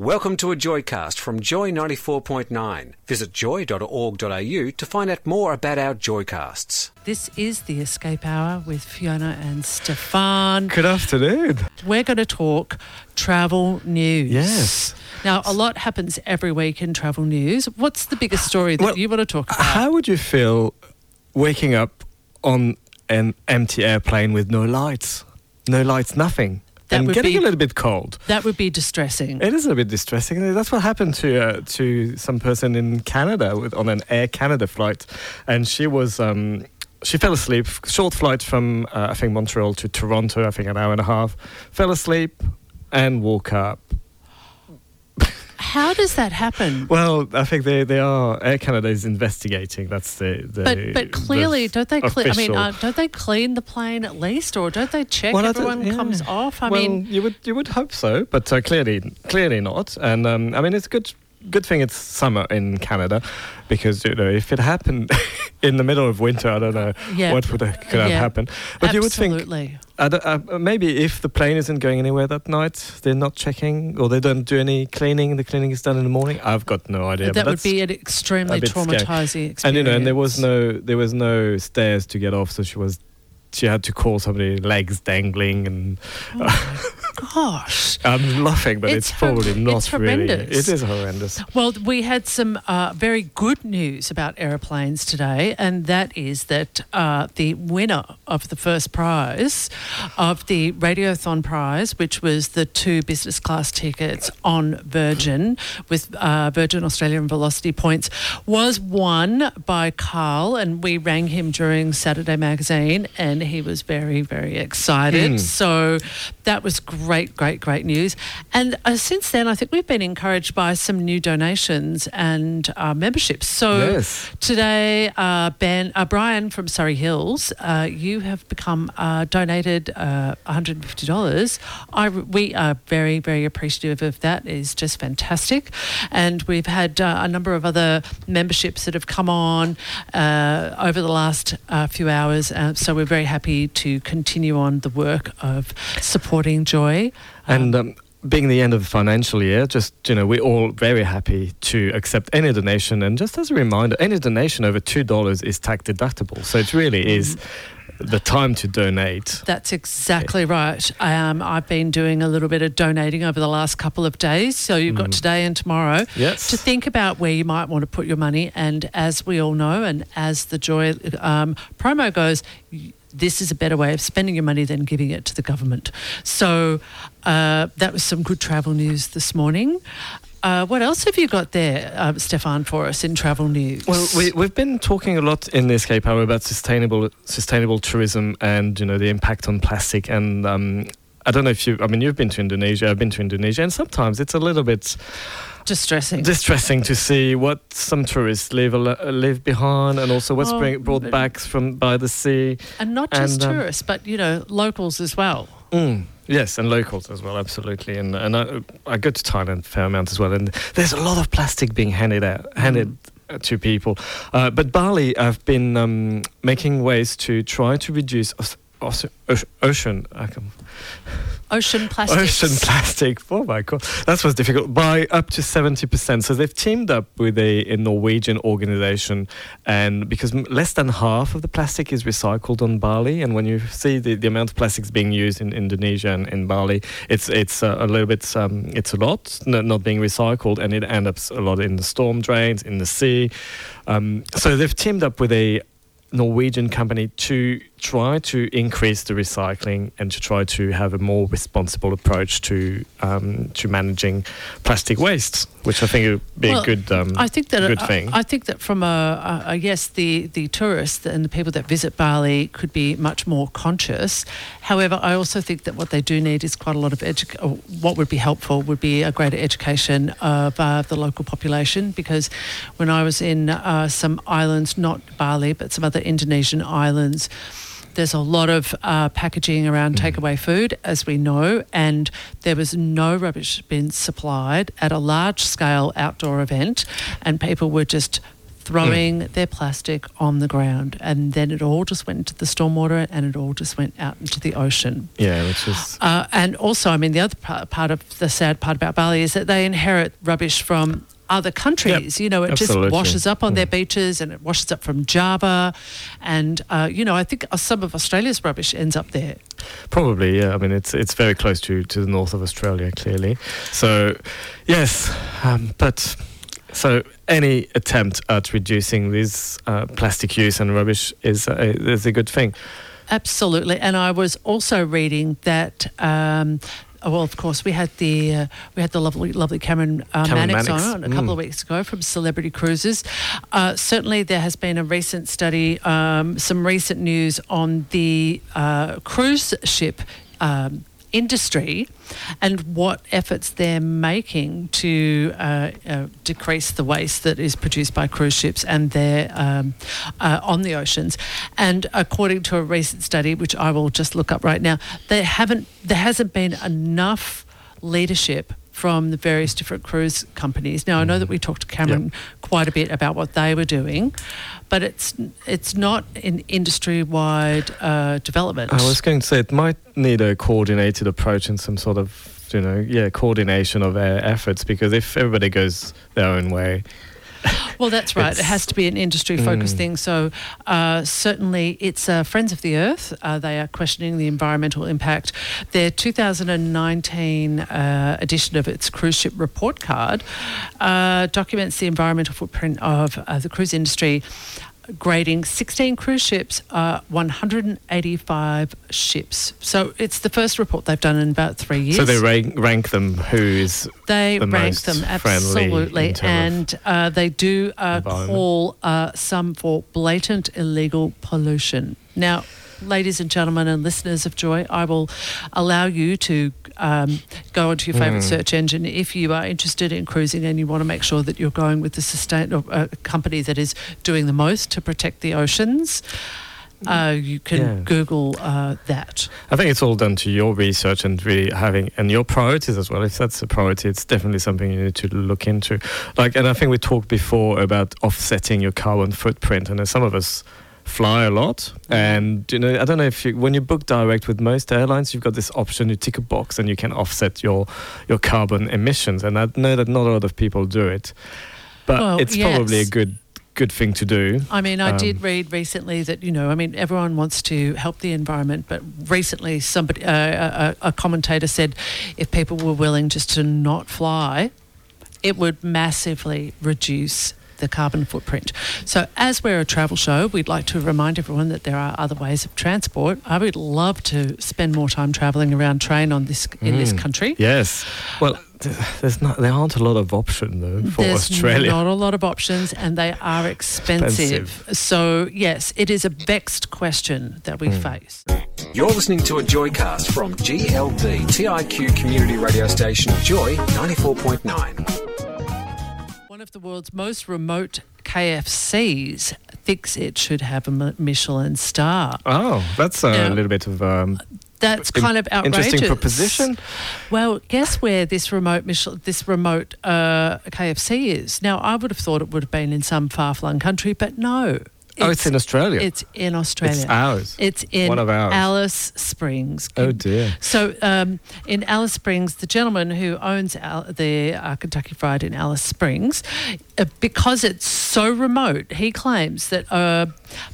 Welcome to a Joycast from Joy 94.9. Visit joy.org.au to find out more about our Joycasts. This is the Escape Hour with Fiona and Stephane. Good afternoon. We're going to talk travel news. Yes. Now, a lot happens every week in travel news. What's the biggest story that Well, you want to talk about? How would you feel waking up on an empty airplane with no lights? No lights, nothing. That and getting be- a little bit cold. that would be distressing. It is a bit distressing. That's what happened to uh, to some person in Canada with, on an Air Canada flight, and she was um, she fell asleep. Short flight from uh, I think Montreal to Toronto. I think an hour and a half. Fell asleep and woke up. How does that happen? Well, I think they, they are Air Canada is investigating. That's the, the but but clearly, the don't they? Cle- I mean, uh, don't they clean the plane at least, or don't they check Well, everyone yeah. comes off? I well, mean, you would you would hope so, but uh, clearly clearly not. And um, I mean, it's good good thing it's summer in Canada, because you know if it happened in the middle of winter, I don't know Yeah. what would have, could have Yeah. happened. But you would think absolutely. Uh, maybe if the plane isn't going anywhere that night, they're not checking or they don't do any cleaning. The cleaning is done in the morning. I've got no idea. but that would be an extremely bit scary. traumatizing experience. and you know, and there was no there was no stairs to get off, so she was she had to call somebody legs dangling and Gosh. I'm laughing, but It's it's, probably hor- not it's really. It is horrendous. Well, we had some uh, very good news about aeroplanes today, and that is that uh, the winner of the first prize of the Radiothon prize, which was the two business class tickets on Virgin with uh, Virgin Australia and Velocity points, was won by Carl, and we rang him during Saturday Magazine, and he was very, very excited. Mm. So that was great, great, great news. And uh, since then, I think we've been encouraged by some new donations and uh, memberships. So Yes. today, uh, Ben, uh, Brian from Surrey Hills, uh, you have become uh, donated uh, $150. I, we are very, very appreciative of that. It's just fantastic. And we've had uh, a number of other memberships that have come on uh, over the last uh, few hours. Uh, so we're very happy to continue on the work of supporting Joy. And um, being the end of the financial year, just you know, we're all very happy to accept any donation. And just as a reminder, any donation over two dollars is tax deductible. So it really is the time to donate. That's exactly right. Um, I've been doing a little bit of donating over the last couple of days. So you've got today and tomorrow Yes. to think about where you might want to put your money. And as we all know, and as the Joy um, promo goes, this is a better way of spending your money than giving it to the government. So uh, that was some good travel news this morning. Uh, what else have you got there, uh, Stephane, for us in travel news? Well, we, we've been talking a lot in the Escape Hour about sustainable sustainable tourism and you know the impact on plastic. And um, I don't know if you, I mean, you've been to Indonesia. I've been to Indonesia, and sometimes it's a little bit distressing. distressing to see what some tourists leave uh, leave behind, and also what's Oh, bring, brought back from by the sea. and not just and, um, tourists, but, you know, locals as well. Mm, yes, and locals as well, absolutely. And and I, I go to Thailand a fair amount as well, and there's a lot of plastic being handed out, handed uh, to people. Uh, but Bali, I've been um, making ways to try to reduce ocean. I can- Ocean plastics. Ocean plastic. Oh my god, that was difficult. By up to seventy percent. So they've teamed up with a, a Norwegian organization, and because less than half of the plastic is recycled on Bali, and when you see the, the amount of plastics being used in Indonesia and in Bali, it's it's uh, a little bit um, it's a lot n- not being recycled, and it ends up a lot in the storm drains in the sea. Um, so they've teamed up with a Norwegian company to try to increase the recycling and to try to have a more responsible approach to um, to managing plastic waste, which I think would be Well, a good um, I think that good thing. I, think that from a, a, a yes, the the tourists and the people that visit Bali could be much more conscious. However, I also think that what they do need is quite a lot of edu- What would be helpful would be a greater education of uh, the local population because when I was in uh, some islands, not Bali, but some other Indonesian islands. there's a lot of uh, packaging around Mm. takeaway food, as we know, and there was no rubbish bins supplied at a large scale outdoor event, and people were just throwing Mm. their plastic on the ground, and then it all just went into the stormwater, and it all just went out into the ocean. Yeah, which is Uh, and also, I mean, the other part, part of the sad part about Bali is that they inherit rubbish from other countries. you know, it absolutely. just washes up on their beaches and it washes up from Java. And, uh, you know, I think some of Australia's rubbish ends up there. Probably, yeah. I mean, it's it's very close to, to the north of Australia, clearly. So, yes, um, but so any attempt at reducing this uh, plastic use and rubbish is a, is a good thing. Absolutely. And I was also reading that. Um, well, of course, we had the uh, we had the lovely, lovely Cameron, uh, Cameron Mannix, Mannix, on a couple mm. of weeks ago from Celebrity Cruises. Uh, certainly, there has been a recent study, um, some recent news on the uh, cruise ship. Um, industry and what efforts they're making to uh, uh, decrease the waste that is produced by cruise ships and they're um, uh, on the oceans. And according to a recent study, which I will just look up right now, there haven't there hasn't been enough leadership from the various different cruise companies. Now I know that we talked to Cameron quite a bit about what they were doing, but it's it's not an industry wide uh, development. I was going to say it might need a coordinated approach and some sort of you know yeah coordination of their efforts because if everybody goes their own way, Well, that's right. It has to be an industry focused Mm. thing. So, uh, certainly, it's uh, Friends of the Earth. Uh, they are questioning the environmental impact. Their 2019 uh, edition of its cruise ship report card uh, documents the environmental footprint of uh, the cruise industry. Grading 16 cruise ships, uh, 185 ships. So it's the first report they've done in about three years. so they rank, rank them who is They the rank them absolutely, and uh, they do uh, call uh, some for blatant illegal pollution. Now, ladies and gentlemen, and listeners of Joy, I will allow you to um, go onto your favourite Mm. search engine if you are interested in cruising and you want to make sure that you're going with the sustain or a company that is doing the most to protect the oceans. Uh, you can Yeah. Google uh, that. I think it's all down to your research and really having and your priorities as well. If that's a priority, it's definitely something you need to look into. Like, and I think we talked before about offsetting your carbon footprint, and uh, some of us fly a lot, and you know, I don't know if you, when you book direct with most airlines, you've got this option. You tick a box and you can offset your your carbon emissions, and I know that not a lot of people do it, but Well, it's probably a good good thing to do. I mean, I did Um, read recently that you know, I mean, everyone wants to help the environment, but recently somebody, uh, a, a commentator said, if people were willing just to not fly, it would massively reduce the carbon footprint. So, as we're a travel show, we'd like to remind everyone that there are other ways of transport. I would love to spend more time travelling around train on this in this Mm. country. Yes. Well, there's not there aren't a lot of options though for Australia. There's Australia. not a lot of options and they are expensive. So, yes, it is a vexed question that we Mm. face. You're listening to a Joycast from LGBTIQ community radio station Joy 94.9. One of the world's most remote KFCs thinks it should have a Michelin star. Oh, that's a Now- little bit of um, That's in- kind of outrageous. interesting proposition. Well, guess where this remote Michel- this remote uh, KFC is? Now, I would have thought it would have been in some far-flung country, but no. Oh, it's in Australia. It's in Australia. It's ours. It's in One of ours. Alice Springs. oh dear. So, um, in Alice Springs, the gentleman who owns Al- the uh, Kentucky Fried in Alice Springs, uh, because it's so remote, he claims that uh,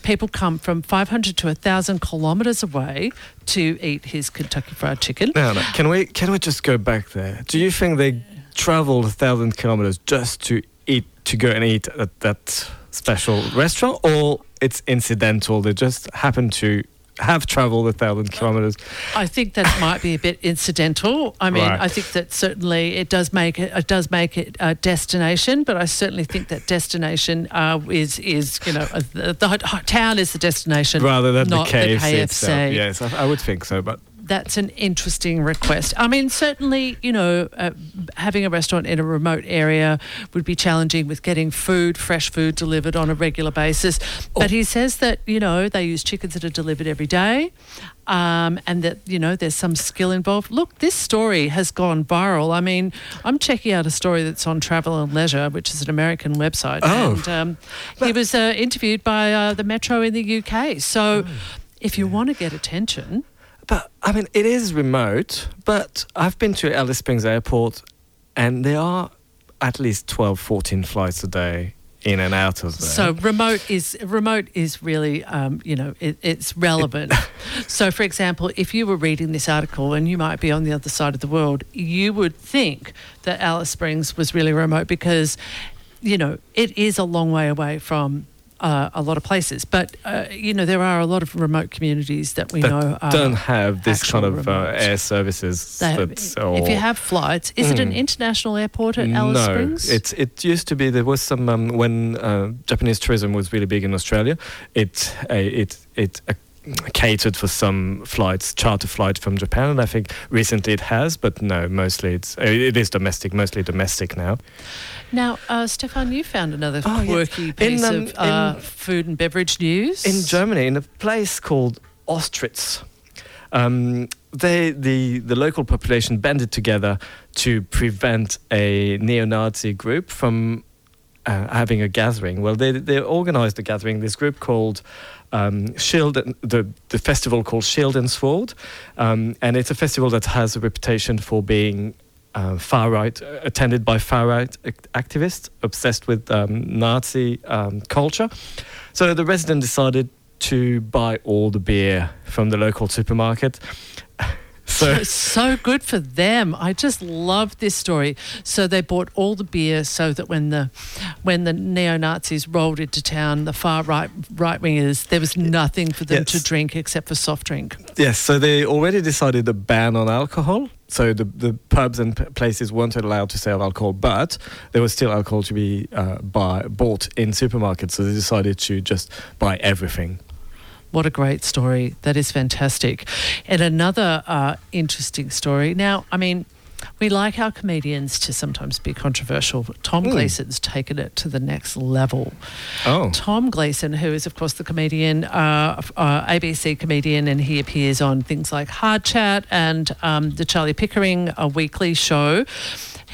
people come from 500 to 1,000 kilometres away to eat his Kentucky Fried Chicken. Now, now, can we can we just go back there? Do you think they travelled a thousand kilometers just to eat to go and eat at that special restaurant, or it's incidental? They just happen to have travelled a thousand kilometers. I think that might be a bit incidental. I mean, Right. I think that certainly it does make it, it does make it a destination, but I certainly think that destination uh, is is you know uh, the, the town is the destination rather than not the KFC, the KFC. itself. Yes, I, I would think so, but that's an interesting request. I mean, certainly, you know, uh, having a restaurant in a remote area would be challenging with getting food, fresh food delivered on a regular basis. But he says that, you know, they use chickens that are delivered every day. Um, and that you know there's some skill involved. Look, this story has gone viral. I mean, I'm checking out a story that's on Travel and Leisure, which is an American website, Oh. and um, he was uh, interviewed by uh, the Metro in the UK. So, if you want to get attention, But I mean, it is remote. But I've been to Alice Springs Airport, and there are at least 12, 14 flights a day in and out of there. So remote is remote is really um, you know it, it's relevant. so for example, if you were reading this article and you might be on the other side of the world, you would think that Alice Springs was really remote because you know it is a long way away from. Uh, a lot of places, but uh, you know there are a lot of remote communities that we that know are don't have this kind of uh, air services. Have- if you have flights, is it an Mm. international airport at Alice no, Springs? it's it used to be. There was some um, when uh, Japanese tourism was really big in Australia. It it it. Catered for some flights charter flights from Japan and I think recently it has but no mostly it's uh, it is domestic mostly domestic now Now, uh, Stephane, you found another Oh, yes. quirky piece um, of uh, in- food and beverage news. in Germany, in a place called Ostritz. Um, they, the, the local population banded together to prevent a neo-Nazi group from uh, having a gathering. Well, they, they organised a gathering. This group called um, Shield, the, the festival called Shield and Sword, um, and it's a festival that has a reputation for being uh, far right, uh, attended by far right activists obsessed with um, Nazi um, culture. So the resident decided to buy all the beer from the local supermarket. so so good for them. I just love this story. So they bought all the beer so that when the when the neo Nazis rolled into town, the far right right wingers, there was nothing for them to drink except for soft drink. yes, so they already decided a ban on alcohol. So the, the pubs and p- places weren't allowed to sell alcohol, but there was still alcohol to be uh, buy, bought in supermarkets. So they decided to just buy everything. What a great story. That is fantastic. And another uh, interesting story. Now, I mean, we like our comedians to sometimes be controversial, but Tom Mm. Gleeson's taken it to the next level. Oh, Tom Gleeson, who is, of course, the comedian, uh, uh, ABC comedian, and he appears on things like Hard Chat and um, the Charlie Pickering a weekly show.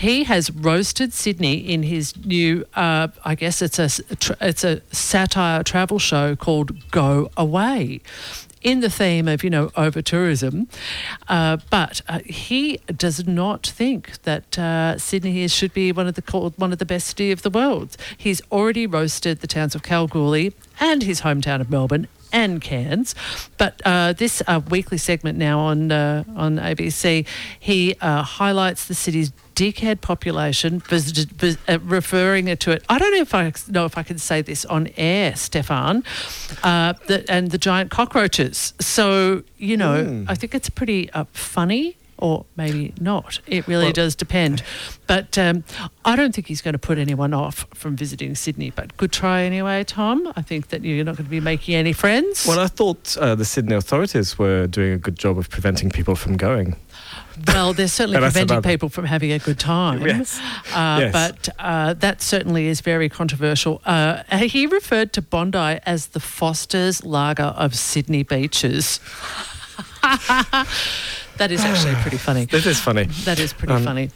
He has roasted Sydney in his new, uh, I guess it's a it's a satire travel show called Go Away. In the theme of, you know, over tourism. Uh, but uh, he does not think that uh, Sydney should be one of the called one of the best city of the world. He's already roasted the towns of Kalgoorlie and his hometown of Melbourne and Cairns. But uh, this uh, weekly segment now on uh, on ABC, he uh, highlights the city's dickhead population, vis- uh, referring it to it. I don't know if I know if I can say this on air, Stephane, uh, the, and the giant cockroaches. So you know, I think it's pretty uh, funny. Or maybe not. It really Well- does depend. But um, I don't think he's going to put anyone off from visiting Sydney. But good try anyway, Tom. I think that you're not going to be making any friends. well, I thought uh, the Sydney authorities were doing a good job of preventing people from going. Well, they're certainly preventing people from having a good time. Yes. Uh, Yes. But uh, that certainly is very controversial. Uh, he referred to Bondi as the Foster's Lager of Sydney beaches. that is actually pretty funny. This is funny. That is pretty Um, funny.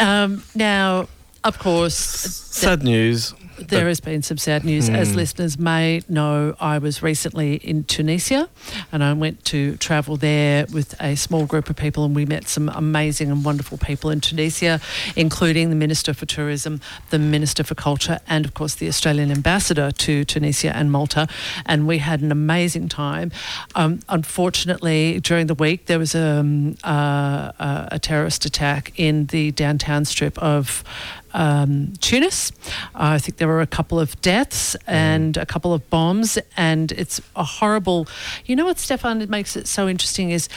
Um, now, of course, Sad news. There has been some sad news. As Hmm. listeners may know, I was recently in Tunisia and I went to travel there with a small group of people, and we met some amazing and wonderful people in Tunisia, including the Minister for Tourism, the Minister for Culture, and of course the Australian Ambassador to Tunisia and Malta. And we had an amazing time. Um, unfortunately, during the week, there was um, uh, uh, a terrorist attack in the downtown strip of um, Tunis. I think there were a couple of deaths and a couple of bombs, and it's a horrible. You know what, Stephane? It makes it so interesting is.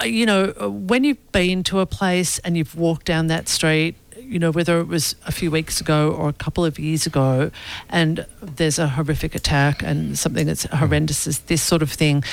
uh, You know, uh, when you've been to a place and you've walked down that street, you know, whether it was a few weeks ago or a couple of years ago, and there's a horrific attack and something that's horrendous as this sort of thing,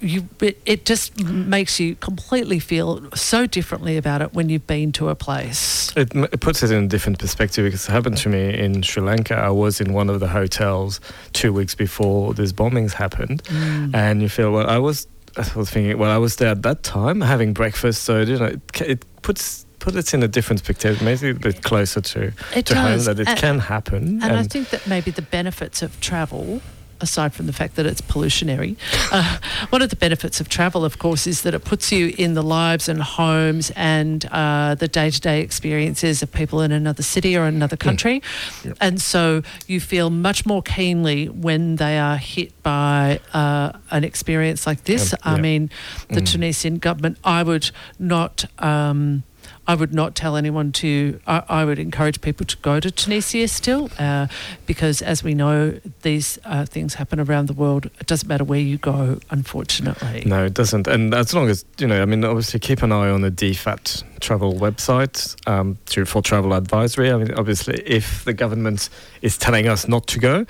you it, it just makes you completely feel so differently about it when you've been to a place. It, it puts it in a different perspective because it happened to me in Sri Lanka. I was in one of the hotels two weeks before these bombings happened, Mm. and you feel well. I was I was thinking, well, I was there at that time having breakfast, so you know, it, it puts put it in a different perspective, maybe a bit closer to It to home that it And- can happen. And I think that maybe the benefits of travel, aside from the fact that it's pollutionary, uh, one of the benefits of travel, of course, is that it puts you in the lives and homes and uh, the day to day experiences of people in another city or another country. And so you feel much more keenly when they are hit by uh, an experience like this. Um, I mean, the Mm. Tunisian government, I would not. Um, I would not tell anyone to. I, I would encourage people to go to Tunisia still, uh, because as we know, these uh, things happen around the world. It doesn't matter where you go, unfortunately. No, it doesn't. And as long as, you know, I mean, obviously keep an eye on the DFAT travel website um, to, for travel advisory. I mean, obviously, if the government is telling us not to go,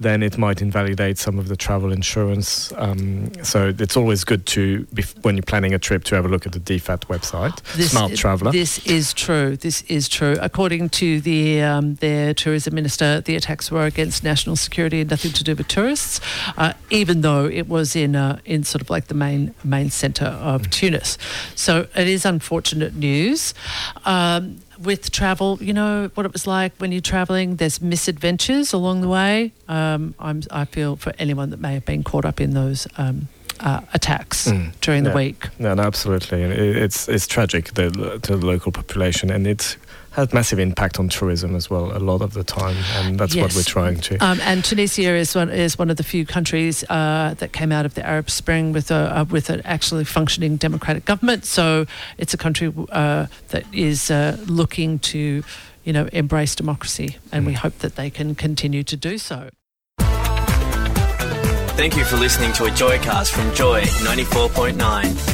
then it might invalidate some of the travel insurance. Um, so it's always good to, when you're planning a trip, to have a look at the DFAT website, Smart Traveller. This is true. This is true. According to the um, their tourism minister, the attacks were against national security and nothing to do with tourists, uh, even though it was in uh, in sort of like the main main centre of Mm. Tunis. So it is unfortunate news. Um, with travel, you know what it was like when you're travelling. There's misadventures along the way. Um, I'm, I feel for anyone that may have been caught up in those um, uh, attacks Mm, during the week. No, no, absolutely. It, it's it's tragic the, to the local population, and it has massive impact on tourism as well. A lot of the time, and that's what we're trying to. Um, and Tunisia is one is one of the few countries uh, that came out of the Arab Spring with a uh, with an actually functioning democratic government. So it's a country uh, that is uh, looking to, you know, embrace democracy, and we Mm. hope that they can continue to do so. Thank you for listening to a Joycast from Joy 94.9.